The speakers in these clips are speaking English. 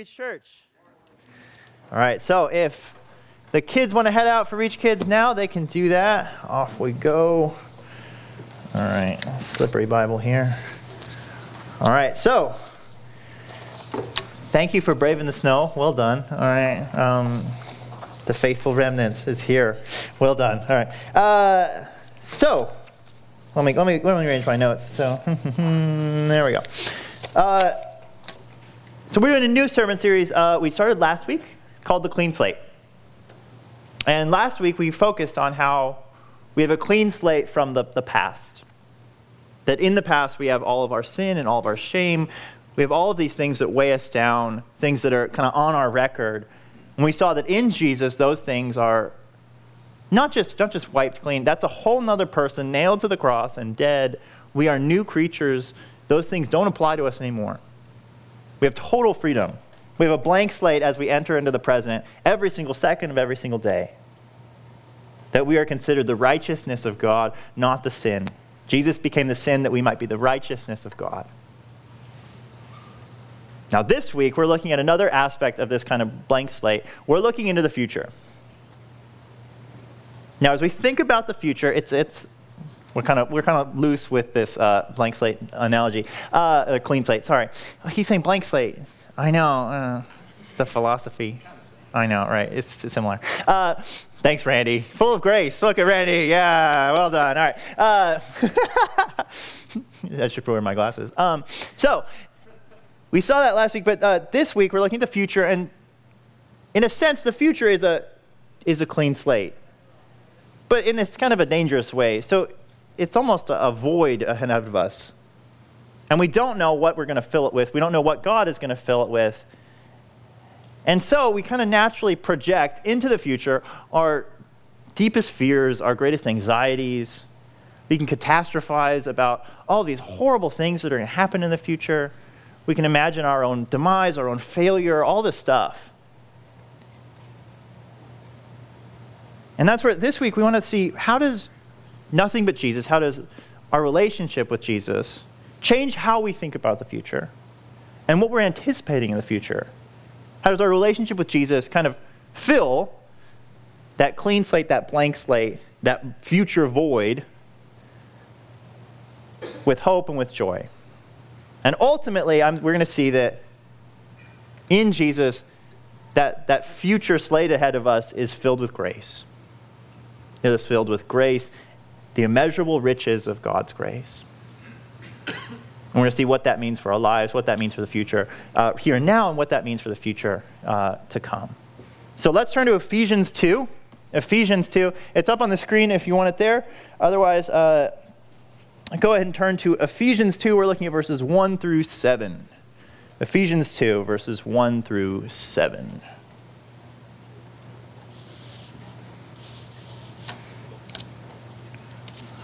Reach Church. All right, so if the kids want to head out for Reach Kids now, they can do that. Off we go. All right, slippery Bible here. All right, so thank you for braving the snow. Well done. All right, um, the faithful remnant is here. Well done. All right. Uh, so let me let me let me arrange my notes. So there we go. Uh, so we're doing a new sermon series. Uh, we started last week called the Clean Slate. And last week we focused on how we have a clean slate from the, the past. That in the past we have all of our sin and all of our shame. We have all of these things that weigh us down, things that are kind of on our record. And we saw that in Jesus, those things are not just, not just wiped clean, that's a whole nother person nailed to the cross and dead. We are new creatures. Those things don't apply to us anymore. We have total freedom. We have a blank slate as we enter into the present every single second of every single day. That we are considered the righteousness of God, not the sin. Jesus became the sin that we might be the righteousness of God. Now, this week, we're looking at another aspect of this kind of blank slate. We're looking into the future. Now, as we think about the future, it's, it's, we're kind of we're kind of loose with this uh, blank slate analogy, uh, clean slate. Sorry, he's saying blank slate. I know. Uh, it's the philosophy. I know, right? It's similar. Uh, thanks, Randy. Full of grace. Look at Randy. Yeah, well done. All right. Uh, I should wear my glasses. Um, so we saw that last week, but uh, this week we're looking at the future, and in a sense, the future is a is a clean slate, but in this kind of a dangerous way. So it's almost a void ahead of us. And we don't know what we're going to fill it with. We don't know what God is going to fill it with. And so we kind of naturally project into the future our deepest fears, our greatest anxieties. We can catastrophize about all these horrible things that are going to happen in the future. We can imagine our own demise, our own failure, all this stuff. And that's where this week we want to see how does nothing but Jesus, how does our relationship with Jesus change how we think about the future and what we're anticipating in the future? How does our relationship with Jesus kind of fill that clean slate, that blank slate, that future void with hope and with joy? And ultimately, I'm, we're going to see that in Jesus, that, that future slate ahead of us is filled with grace. It is filled with grace the immeasurable riches of God's grace. And we're going to see what that means for our lives, what that means for the future uh, here and now, and what that means for the future uh, to come. So let's turn to Ephesians 2. Ephesians 2. It's up on the screen if you want it there. Otherwise, uh, go ahead and turn to Ephesians 2. We're looking at verses 1 through 7. Ephesians 2, verses 1 through 7.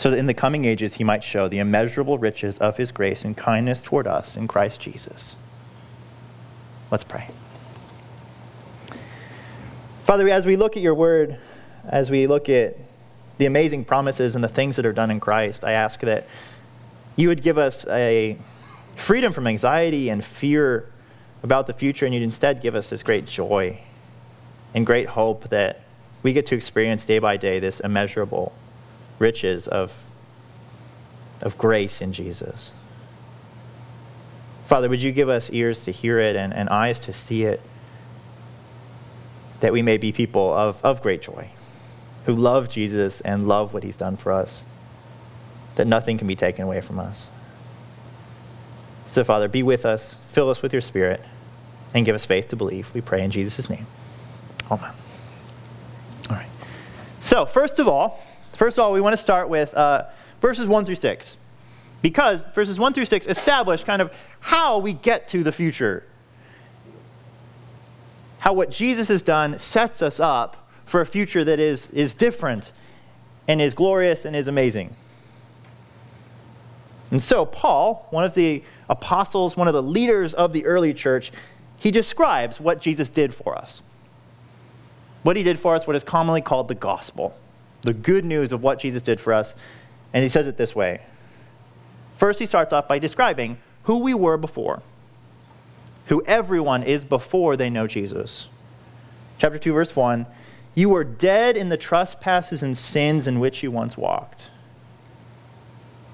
so that in the coming ages he might show the immeasurable riches of his grace and kindness toward us in Christ Jesus. Let's pray. Father, as we look at your word, as we look at the amazing promises and the things that are done in Christ, I ask that you would give us a freedom from anxiety and fear about the future, and you'd instead give us this great joy and great hope that we get to experience day by day this immeasurable riches of, of grace in Jesus. Father, would you give us ears to hear it and, and eyes to see it, that we may be people of, of great joy, who love Jesus and love what he's done for us, that nothing can be taken away from us. So, Father, be with us, fill us with your Spirit, and give us faith to believe. We pray in Jesus' name. Amen. All right. So, first of all, first of all, we want to start with uh, verses 1 through 6. Because verses 1 through 6 establish kind of how we get to the future. How what Jesus has done sets us up for a future that is, is different and is glorious and is amazing. And so, Paul, one of the apostles, one of the leaders of the early church, he describes what Jesus did for us. What he did for us, what is commonly called the gospel, the good news of what Jesus did for us. And he says it this way First, he starts off by describing who we were before, who everyone is before they know Jesus. Chapter 2, verse 1 You were dead in the trespasses and sins in which you once walked.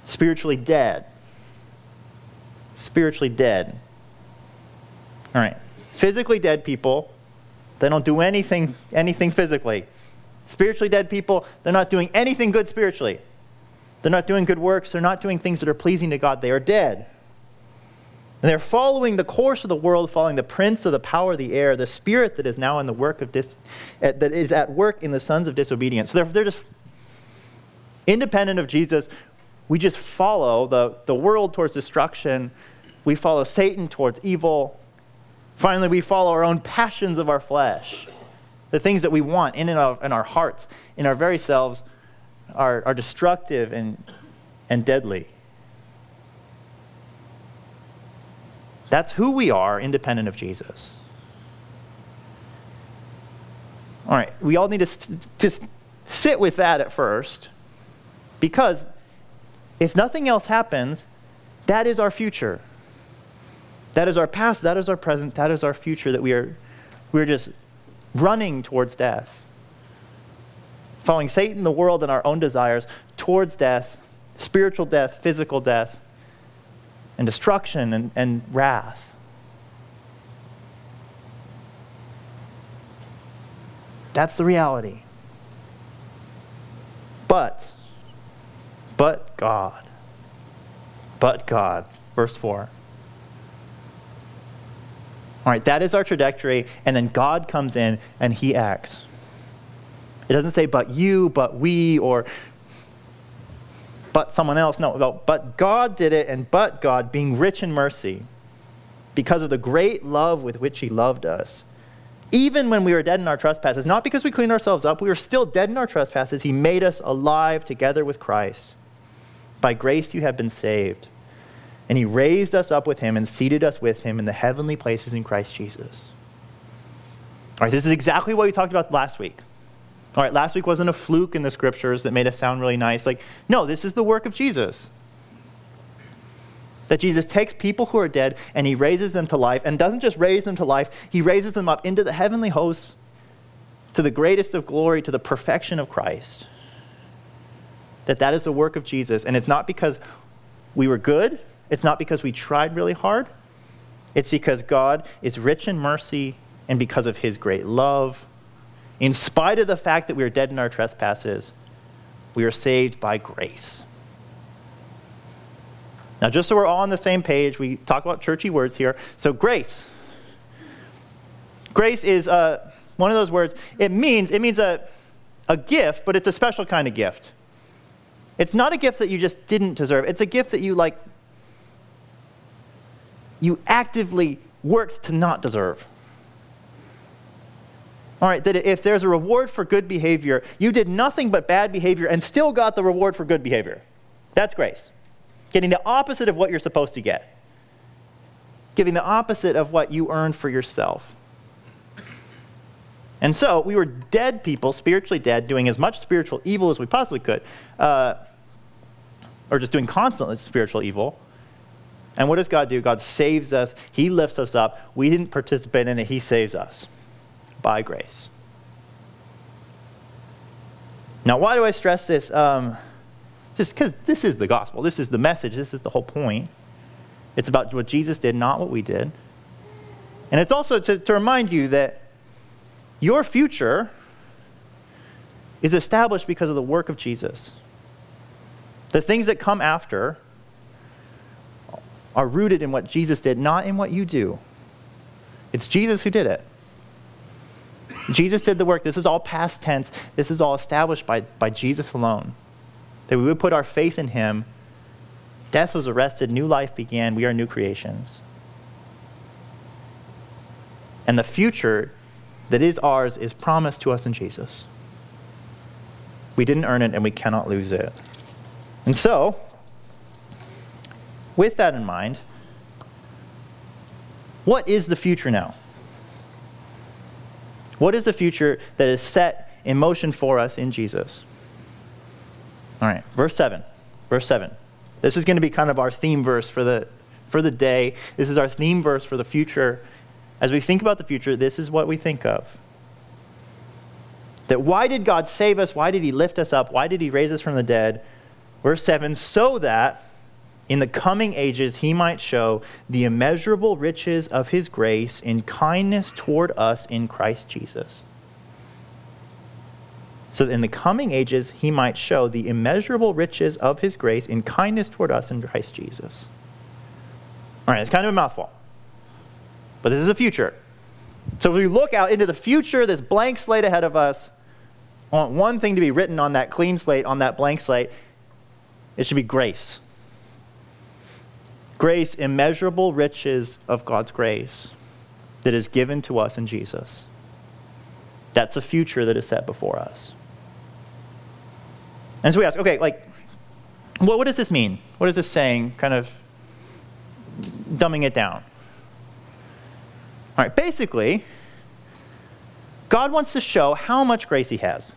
Spiritually dead. Spiritually dead. All right. Physically dead people, they don't do anything, anything physically. Spiritually dead people, they're not doing anything good spiritually. They're not doing good works. They're not doing things that are pleasing to God. They are dead. And they're following the course of the world, following the prince of the power of the air, the spirit that is now in the work of dis, that is at work in the sons of disobedience. So they're, they're just independent of Jesus. We just follow the, the world towards destruction. We follow Satan towards evil. Finally, we follow our own passions of our flesh, the things that we want in, our, in our hearts, in our very selves are, are destructive and, and deadly. That's who we are, independent of Jesus. All right, we all need to just sit with that at first, because if nothing else happens, that is our future. That is our past, that is our present, that is our future, that we are we're just running towards death following Satan, the world, and our own desires towards death, spiritual death, physical death, and destruction and, and wrath. That's the reality. But, but God. But God. Verse 4. All right, that is our trajectory, and then God comes in and he acts. It doesn't say, but you, but we, or but someone else. No, but God did it, and but God, being rich in mercy, because of the great love with which He loved us. Even when we were dead in our trespasses, not because we cleaned ourselves up, we were still dead in our trespasses. He made us alive together with Christ. By grace you have been saved. And He raised us up with Him and seated us with Him in the heavenly places in Christ Jesus. All right, this is exactly what we talked about last week. All right, last week wasn't a fluke in the scriptures that made us sound really nice. Like, no, this is the work of Jesus. That Jesus takes people who are dead and he raises them to life, and doesn't just raise them to life, he raises them up into the heavenly hosts to the greatest of glory, to the perfection of Christ. That that is the work of Jesus. And it's not because we were good, it's not because we tried really hard, it's because God is rich in mercy and because of his great love in spite of the fact that we are dead in our trespasses, we are saved by grace. Now, just so we're all on the same page, we talk about churchy words here. So, grace. Grace is uh, one of those words. It means it means a, a gift, but it's a special kind of gift. It's not a gift that you just didn't deserve. It's a gift that you like. You actively worked to not deserve. All right, that if there's a reward for good behavior, you did nothing but bad behavior and still got the reward for good behavior. That's grace. Getting the opposite of what you're supposed to get, giving the opposite of what you earned for yourself. And so we were dead people, spiritually dead, doing as much spiritual evil as we possibly could, uh, or just doing constantly spiritual evil. And what does God do? God saves us, He lifts us up. We didn't participate in it, He saves us by grace. Now, why do I stress this? Um, just because this is the gospel, this is the message, this is the whole point. It's about what Jesus did, not what we did. And it's also to, to remind you that your future is established because of the work of Jesus. The things that come after are rooted in what Jesus did, not in what you do. It's Jesus who did it. Jesus did the work. This is all past tense. This is all established by, by Jesus alone. That we would put our faith in him. Death was arrested, new life began. We are new creations. And the future that is ours is promised to us in Jesus. We didn't earn it and we cannot lose it. And so, with that in mind, what is the future now? What is the future that is set in motion for us in Jesus? All right, verse 7. Verse 7. This is going to be kind of our theme verse for the, for the day. This is our theme verse for the future. As we think about the future, this is what we think of. That why did God save us? Why did He lift us up? Why did He raise us from the dead? Verse 7 so that in the coming ages he might show the immeasurable riches of his grace in kindness toward us in Christ Jesus. So in the coming ages he might show the immeasurable riches of his grace in kindness toward us in Christ Jesus. All right, it's kind of a mouthful. But this is a future. So if we look out into the future, this blank slate ahead of us, I want one thing to be written on that clean slate, on that blank slate. It should be grace grace, immeasurable riches of God's grace that is given to us in Jesus. That's a future that is set before us. And so we ask, okay, like, what, what does this mean? What is this saying? Kind of dumbing it down. All right, basically, God wants to show how much grace He has.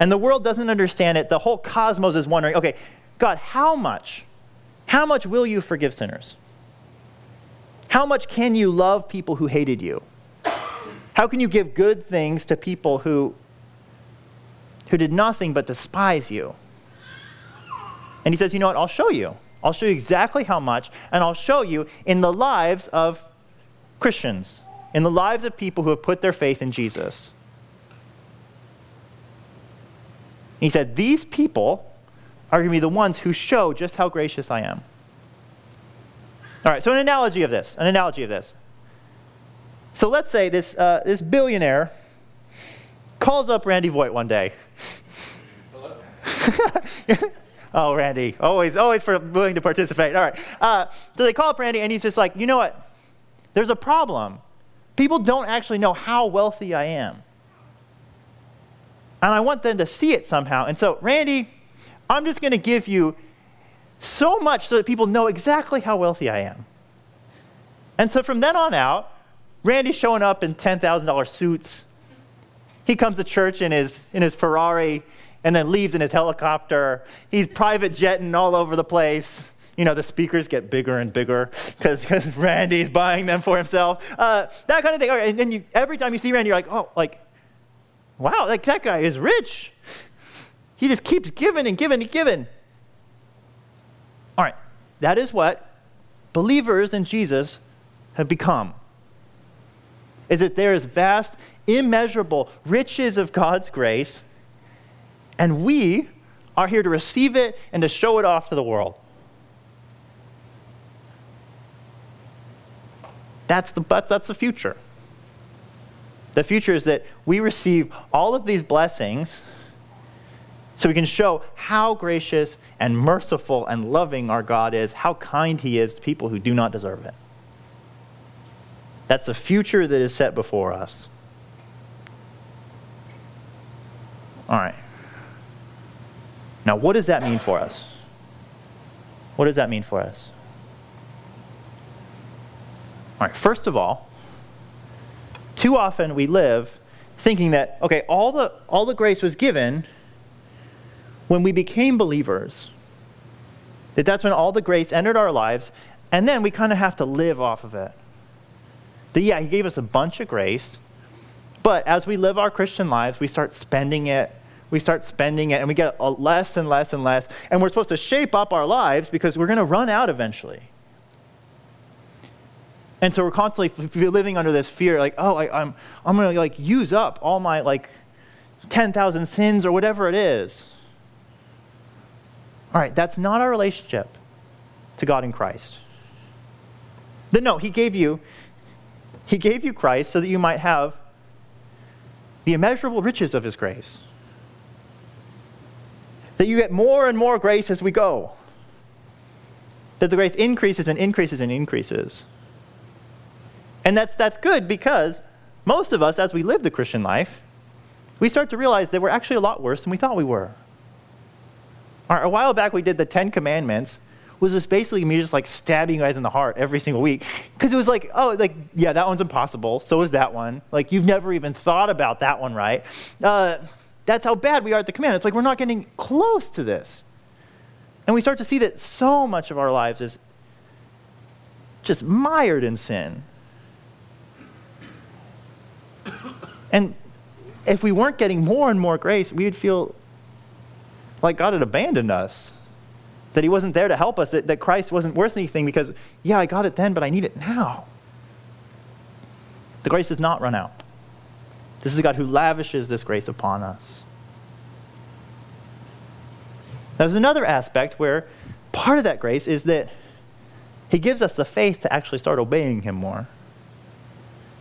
And the world doesn't understand it. The whole cosmos is wondering, okay, God, how much how much will you forgive sinners? How much can you love people who hated you? How can you give good things to people who, who did nothing but despise you? And he says, You know what? I'll show you. I'll show you exactly how much, and I'll show you in the lives of Christians, in the lives of people who have put their faith in Jesus. He said, These people are going to be the ones who show just how gracious I am. All right, so an analogy of this, an analogy of this. So let's say this, uh, this billionaire calls up Randy Voigt one day. Hello? oh, Randy, always, always for willing to participate. All right. Uh, so they call up Randy, and he's just like, you know what? There's a problem. People don't actually know how wealthy I am. And I want them to see it somehow. And so, Randy, I'm just going to give you so much so that people know exactly how wealthy I am. And so from then on out, Randy's showing up in $10,000 suits. He comes to church in his, in his Ferrari and then leaves in his helicopter. He's private jetting all over the place. You know, the speakers get bigger and bigger because Randy's buying them for himself. Uh, that kind of thing. And then you, every time you see Randy, you're like, oh, like, wow, like, that guy is rich. He just keeps giving and giving and giving. All right, that is what believers in Jesus have become. Is that there is vast, immeasurable riches of God's grace, and we are here to receive it and to show it off to the world. That's the, that's, that's the future. The future is that we receive all of these blessings so we can show how gracious and merciful and loving our God is, how kind He is to people who do not deserve it. That's the future that is set before us. All right. Now, what does that mean for us? What does that mean for us? All right, first of all, too often we live thinking that, okay, all the, all the grace was given when we became believers, that that's when all the grace entered our lives, and then we kind of have to live off of it. That, yeah, He gave us a bunch of grace, but as we live our Christian lives, we start spending it. We start spending it, and we get less and less and less, and we're supposed to shape up our lives because we're going to run out eventually. And so we're constantly living under this fear, like, oh, I, I'm, I'm going to like use up all my like 10,000 sins or whatever it is. All right, that's not our relationship to God in Christ. Then no, he gave you he gave you Christ so that you might have the immeasurable riches of his grace. That you get more and more grace as we go. That the grace increases and increases and increases. And that's, that's good because most of us, as we live the Christian life, we start to realize that we're actually a lot worse than we thought we were. A while back, we did the Ten Commandments, was just basically me just like stabbing you guys in the heart every single week. Because it was like, oh, like, yeah, that one's impossible. So is that one. Like, you've never even thought about that one, right? Uh, that's how bad we are at the command. It's like we're not getting close to this. And we start to see that so much of our lives is just mired in sin. And if we weren't getting more and more grace, we would feel like God had abandoned us that he wasn't there to help us, that, that Christ wasn't worth anything because, yeah, I got it then, but I need it now. The grace does not run out. This is God who lavishes this grace upon us. There's another aspect where part of that grace is that he gives us the faith to actually start obeying him more.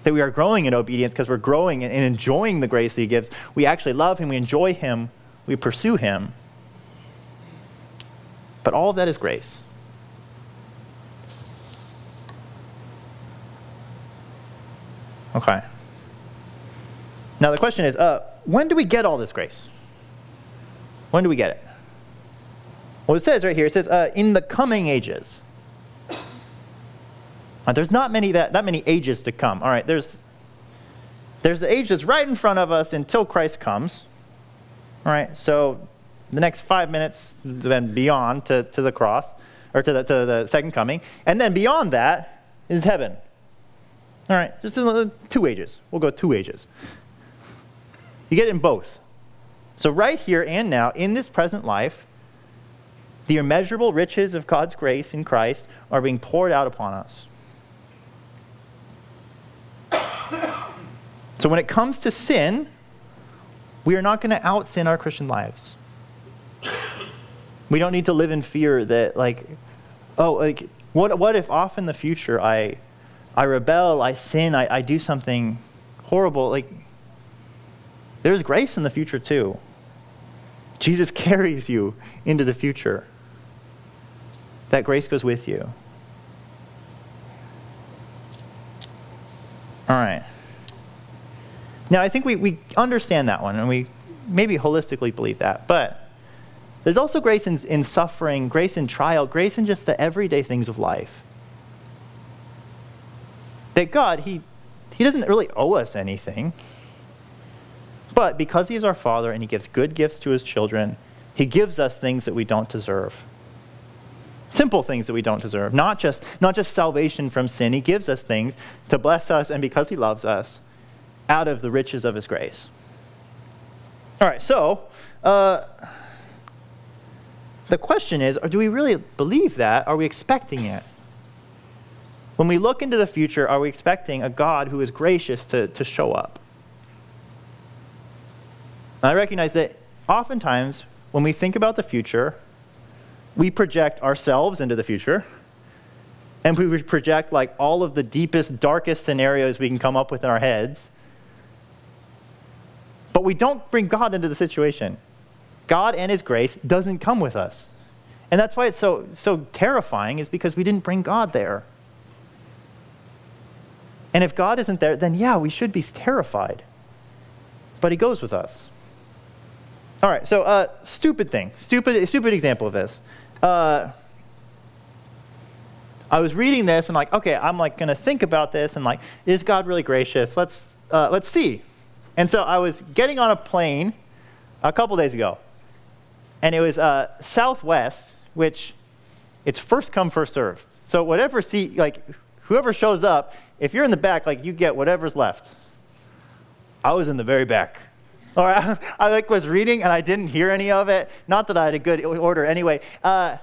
That we are growing in obedience because we're growing and enjoying the grace that he gives. We actually love him, we enjoy him, we pursue him. But all of that is grace. Okay. Now the question is, uh, when do we get all this grace? When do we get it? Well, it says right here, it says, uh, in the coming ages. There's not many that, that many ages to come. All right, there's, there's the age that's right in front of us until Christ comes. All right, so the next five minutes, then beyond to, to the cross, or to the, to the second coming. And then beyond that is heaven. All right, just two ages. We'll go two ages. You get in both. So, right here and now, in this present life, the immeasurable riches of God's grace in Christ are being poured out upon us. So, when it comes to sin, we are not going to out sin our Christian lives. We don't need to live in fear that, like, oh, like, what, what if off in the future I, I rebel, I sin, I, I do something horrible? Like, there's grace in the future too. Jesus carries you into the future. That grace goes with you. All right. Now, I think we, we understand that one, and we maybe holistically believe that. But there's also grace in, in suffering, grace in trial, grace in just the everyday things of life. That God, He, he doesn't really owe us anything. But because He is our Father and He gives good gifts to His children, He gives us things that we don't deserve. Simple things that we don't deserve. Not just, not just salvation from sin. He gives us things to bless us and because He loves us out of the riches of His grace. All right, so. Uh, the question is, do we really believe that? Are we expecting it? When we look into the future, are we expecting a God who is gracious to, to show up? I recognize that oftentimes when we think about the future, we project ourselves into the future, and we project like all of the deepest, darkest scenarios we can come up with in our heads. But we don't bring God into the situation. God and His grace doesn't come with us. And that's why it's so, so terrifying, is because we didn't bring God there. And if God isn't there, then yeah, we should be terrified. But He goes with us. All right, so uh, stupid thing, stupid, stupid example of this. Uh, I was reading this and like, okay, I'm like gonna think about this and like, is God really gracious? Let's uh, let's see. And so I was getting on a plane a couple days ago, and it was uh, Southwest, which it's first come first serve. So whatever seat, like whoever shows up, if you're in the back, like you get whatever's left. I was in the very back. Or I, I like was reading and I didn't hear any of it. Not that I had a good order anyway. Uh,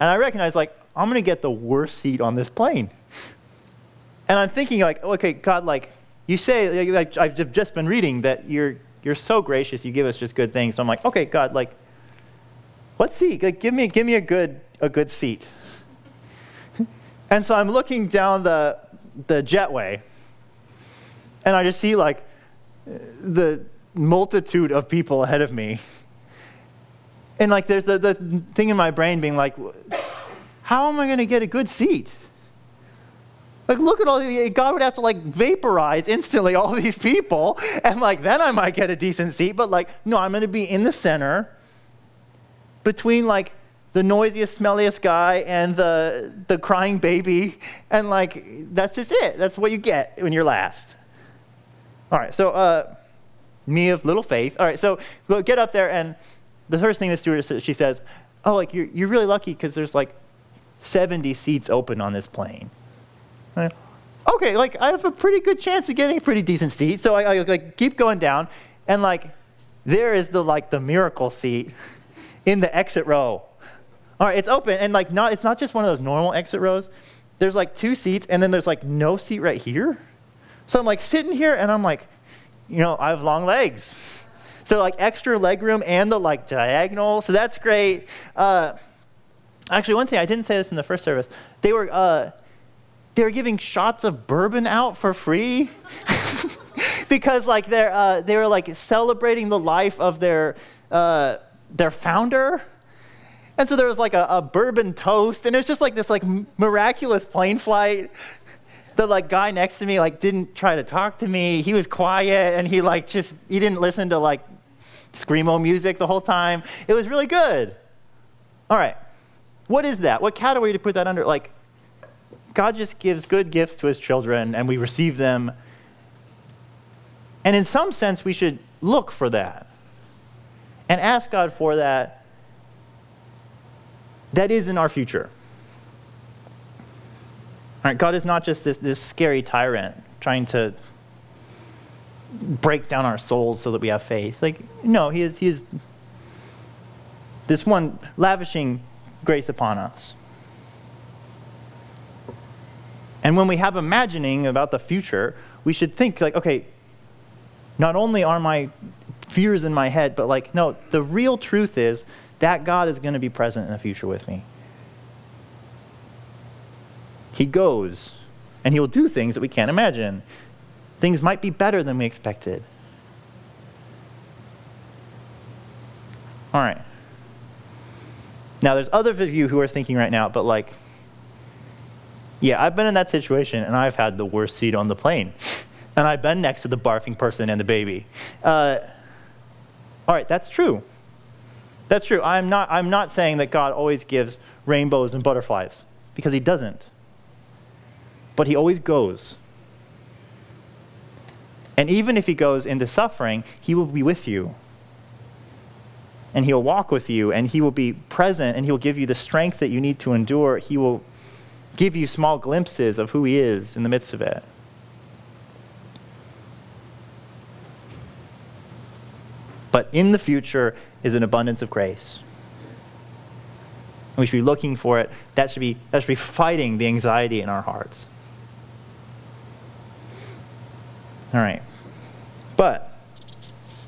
and I recognized like I'm gonna get the worst seat on this plane. And I'm thinking, like, okay, God, like, you say, like, I've just been reading that you're, you're so gracious, you give us just good things. So I'm like, okay, God, like, let's see, like, give me, give me a good, a good seat. and so I'm looking down the, the jetway, and I just see, like, the multitude of people ahead of me. And, like, there's the, the thing in my brain being like, how am I going to get a good seat? Like, look at all the, God would have to like vaporize instantly all these people, and like then I might get a decent seat, but like, no, I'm gonna be in the center between like the noisiest, smelliest guy and the, the crying baby, and like, that's just it. That's what you get when you're last. All right, so uh, me of little faith. All right, so we'll get up there, and the first thing the steward she says, Oh, like, you're, you're really lucky because there's like 70 seats open on this plane okay, like I have a pretty good chance of getting a pretty decent seat. So I, I like keep going down, and like there is the like the miracle seat in the exit row. All right, it's open, and like not it's not just one of those normal exit rows. There's like two seats, and then there's like no seat right here. So I'm like sitting here, and I'm like, you know, I have long legs. So like extra leg room and the like diagonal. So that's great. Uh, actually, one thing I didn't say this in the first service. They were. Uh, they were giving shots of bourbon out for free? Because like they're, uh, they were like celebrating the life of their, uh, their founder? And so there was like a, a bourbon toast and it was just like this like miraculous plane flight. The like guy next to me like didn't try to talk to me. He was quiet and he like just he didn't listen to like screamo music the whole time. It was really good. All right. What is that? What category to put that under? Like God just gives good gifts to his children and we receive them. And in some sense, we should look for that and ask God for that. That is in our future. All right, God is not just this, this scary tyrant trying to break down our souls so that we have faith. Like, no, he is, he is this one lavishing grace upon us. And when we have imagining about the future, we should think like, okay, not only are my fears in my head, but like, no, the real truth is that God is going to be present in the future with me. He goes and he will do things that we can't imagine. Things might be better than we expected. All right. Now, there's other of you who are thinking right now, but like, yeah, I've been in that situation, and I've had the worst seat on the plane. And I've been next to the barfing person and the baby. Uh, all right, that's true. That's true. I'm not, I'm not saying that God always gives rainbows and butterflies, because He doesn't. But He always goes. And even if He goes into suffering, He will be with you. And He'll walk with you, and He will be present, and He will give you the strength that you need to endure. He will give you small glimpses of who He is in the midst of it. But in the future is an abundance of grace. And we should be looking for it. That should be, that should be fighting the anxiety in our hearts. All right. But,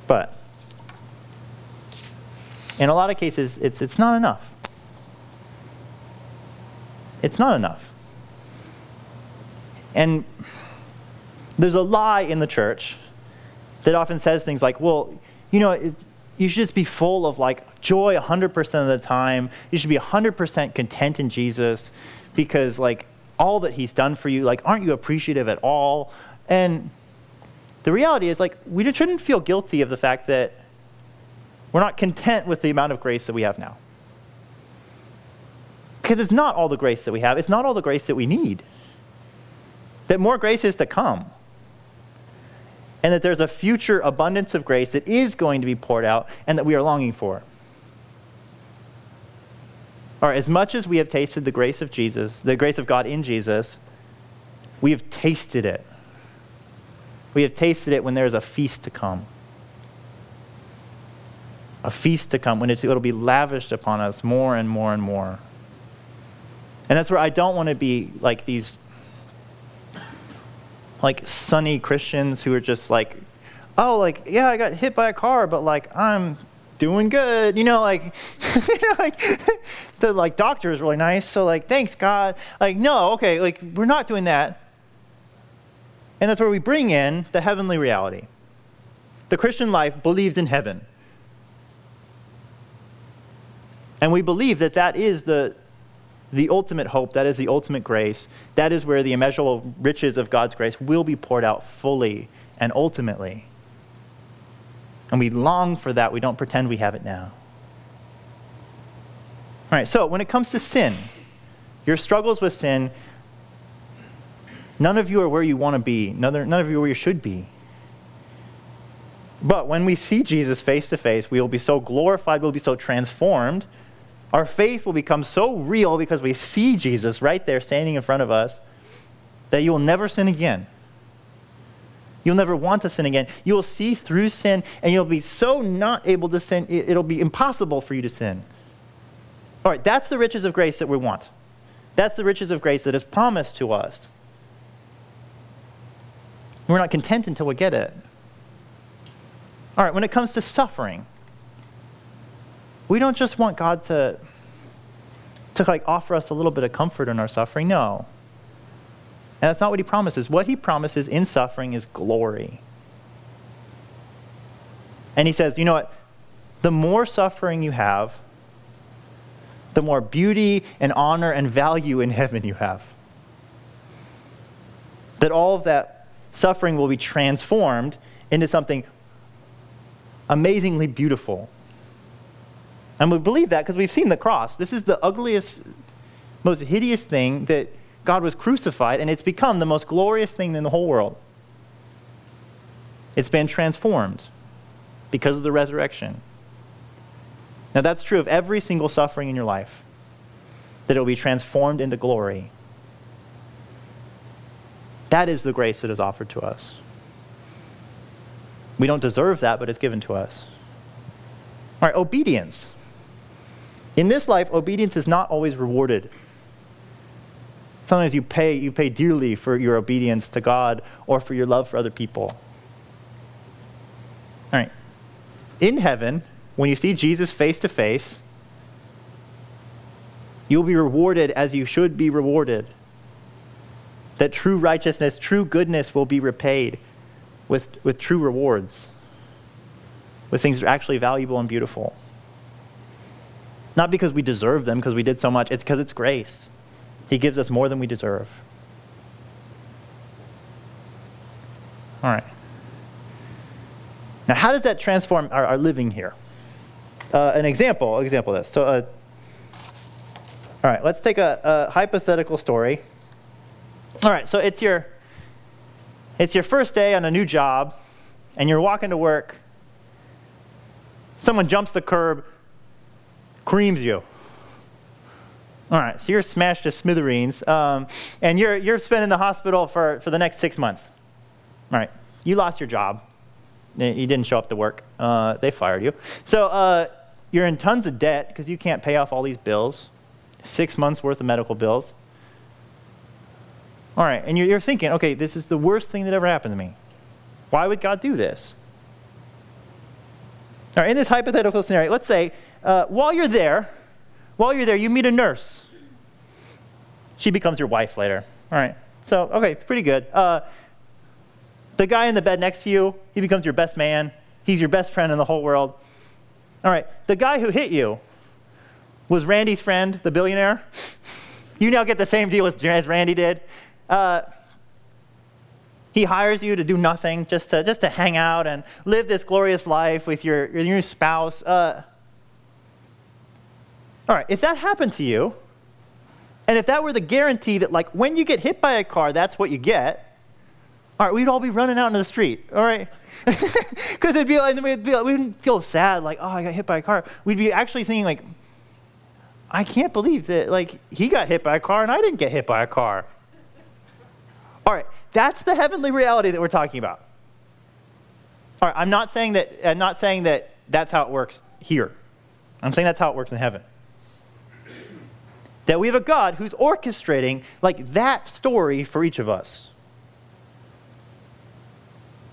but, in a lot of cases, it's, it's not enough. It's not enough. And there's a lie in the church that often says things like, well, you know, you should just be full of like joy 100% of the time. You should be 100% content in Jesus because like all that he's done for you, like aren't you appreciative at all? And the reality is like we shouldn't feel guilty of the fact that we're not content with the amount of grace that we have now. Because it's not all the grace that we have, it's not all the grace that we need. That more grace is to come. And that there's a future abundance of grace that is going to be poured out and that we are longing for. Or as much as we have tasted the grace of Jesus, the grace of God in Jesus, we have tasted it. We have tasted it when there is a feast to come. A feast to come when it will be lavished upon us more and more and more. And that's where I don't want to be like these like sunny Christians who are just like, oh, like, yeah, I got hit by a car, but like, I'm doing good. You know, like, like the like doctor is really nice. So like, thanks God. Like, no, okay, like we're not doing that. And that's where we bring in the heavenly reality. The Christian life believes in heaven. And we believe that that is the, the ultimate hope, that is the ultimate grace, that is where the immeasurable riches of God's grace will be poured out fully and ultimately. And we long for that. We don't pretend we have it now. All right, so when it comes to sin, your struggles with sin, none of you are where you want to be, none, of you are where you should be. But when we see Jesus face to face, we will be so glorified, we'll be so transformed our faith will become so real because we see Jesus right there standing in front of us that you will never sin again. You'll never want to sin again. You will see through sin and you'll be so not able to sin, it'll be impossible for you to sin. All right, that's the riches of grace that we want. That's the riches of grace that is promised to us. We're not content until we get it. All right, when it comes to suffering, we don't just want God to, to like offer us a little bit of comfort in our suffering. No. And that's not what he promises. What he promises in suffering is glory. And he says, you know what? The more suffering you have, the more beauty and honor and value in heaven you have. That all of that suffering will be transformed into something amazingly beautiful and we believe that because we've seen the cross. This is the ugliest, most hideous thing that God was crucified, and it's become the most glorious thing in the whole world. It's been transformed because of the resurrection. Now, that's true of every single suffering in your life, that it will be transformed into glory. That is the grace that is offered to us. We don't deserve that, but it's given to us. All right, obedience. In this life, obedience is not always rewarded. Sometimes you pay, you pay dearly for your obedience to God or for your love for other people. All right. In heaven, when you see Jesus face to face, you'll be rewarded as you should be rewarded. That true righteousness, true goodness will be repaid with, with true rewards, with things that are actually valuable and beautiful. Not because we deserve them, because we did so much. It's because it's grace. He gives us more than we deserve. All right. Now, how does that transform our, our living here? Uh, an example, example of this. So, uh, all right, let's take a, a hypothetical story. All right, so it's your it's your first day on a new job, and you're walking to work. Someone jumps the curb, creams you. All right, so you're smashed to smithereens, um, and you're, you're spending the hospital for, for the next six months. All right, you lost your job. You didn't show up to work. Uh, they fired you. So uh, you're in tons of debt because you can't pay off all these bills, six months worth of medical bills. All right, and you're, you're thinking, okay, this is the worst thing that ever happened to me. Why would God do this? All right, in this hypothetical scenario, let's say uh, while you're there, while you're there, you meet a nurse. She becomes your wife later. All right. So, okay, it's pretty good. Uh, the guy in the bed next to you, he becomes your best man. He's your best friend in the whole world. All right. The guy who hit you was Randy's friend, the billionaire. You now get the same deal as Randy did. Uh, he hires you to do nothing, just to, just to hang out and live this glorious life with your, your new spouse. Uh, all right, if that happened to you, and if that were the guarantee that, like, when you get hit by a car, that's what you get, all right, we'd all be running out into the street, all right? Because it'd be like, we'd, be like, we wouldn't feel sad, like, oh, I got hit by a car. We'd be actually thinking, like, I can't believe that, like, he got hit by a car and I didn't get hit by a car. All right, that's the heavenly reality that we're talking about. All right, I'm not saying that, I'm not saying that that's how it works here. I'm saying that's how it works in heaven. That we have a God who's orchestrating like that story for each of us.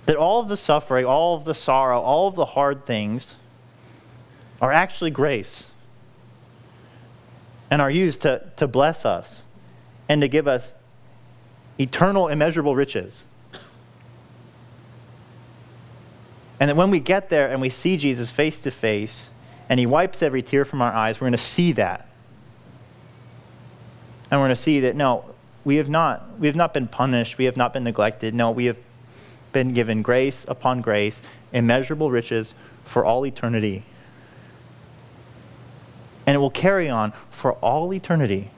that all of the suffering, all of the sorrow, all of the hard things are actually grace and are used to, to bless us and to give us eternal, immeasurable riches. And that when we get there and we see Jesus face to face and he wipes every tear from our eyes, we're going to see that. And we're going to see that no, we have not we have not been punished, we have not been neglected. No, we have been given grace upon grace, immeasurable riches for all eternity. And it will carry on for all eternity.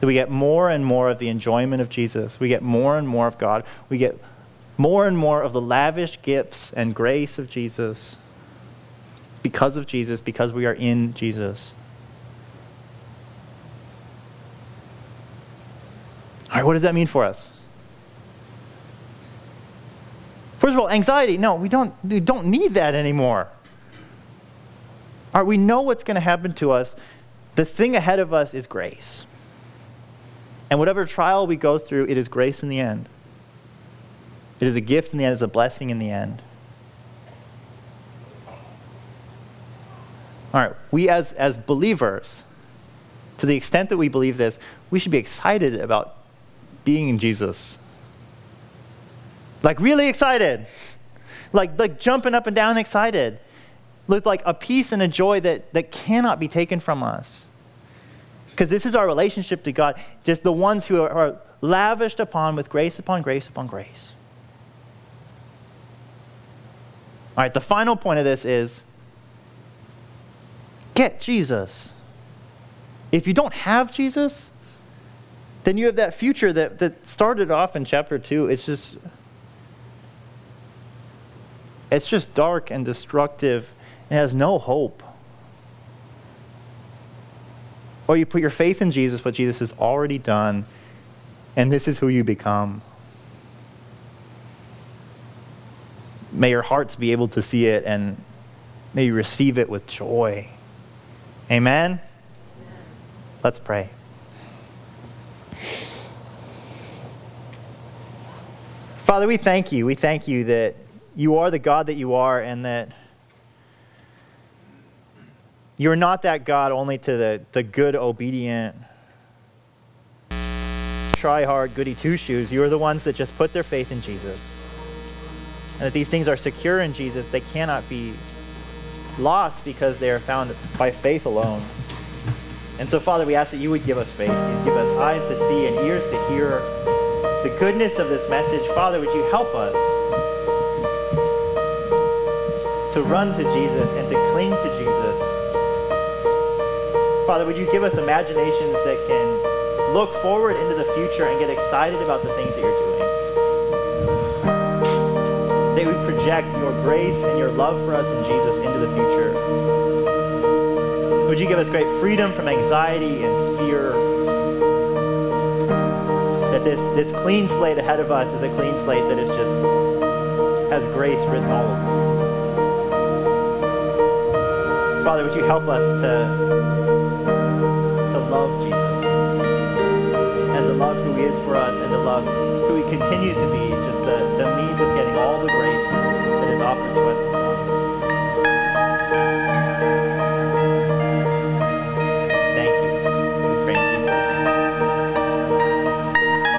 That we get more and more of the enjoyment of Jesus. We get more and more of God. We get more and more of the lavish gifts and grace of Jesus because of Jesus, because we are in Jesus. Right, what does that mean for us? First of all, anxiety. No, we don't, we don't need that anymore. All right, we know what's going to happen to us. The thing ahead of us is grace. And whatever trial we go through, it is grace in the end. It is a gift in the end, it's a blessing in the end. All right, we as, as believers, to the extent that we believe this, we should be excited about being in Jesus. Like, really excited. Like, like jumping up and down excited. With like a peace and a joy that, that cannot be taken from us. Because this is our relationship to God, just the ones who are, are lavished upon with grace upon grace upon grace. All right, the final point of this is get Jesus. If you don't have Jesus, then you have that future that, that started off in chapter 2. It's just it's just dark and destructive and has no hope. Or you put your faith in Jesus, what Jesus has already done, and this is who you become. May your hearts be able to see it and may you receive it with joy. Amen? Let's pray. Father, we thank you. We thank you that you are the God that you are and that you're not that God only to the, the good, obedient, try hard, goody two shoes. You are the ones that just put their faith in Jesus. And that these things are secure in Jesus. They cannot be lost because they are found by faith alone. And so, Father, we ask that you would give us faith. You'd give us eyes to see and ears to hear the goodness of this message. Father, would you help us to run to Jesus and to cling to Jesus? Father, would you give us imaginations that can look forward into the future and get excited about the things that you're doing? That we project your grace and your love for us in Jesus into the future. Would you give us great freedom from anxiety and fear? That this, this clean slate ahead of us is a clean slate that is just has grace written all over it. Father, would you help us to, to love Jesus and to love who he is for us and to love who he continues to be, just the, the means of getting all the grace that is offered to us.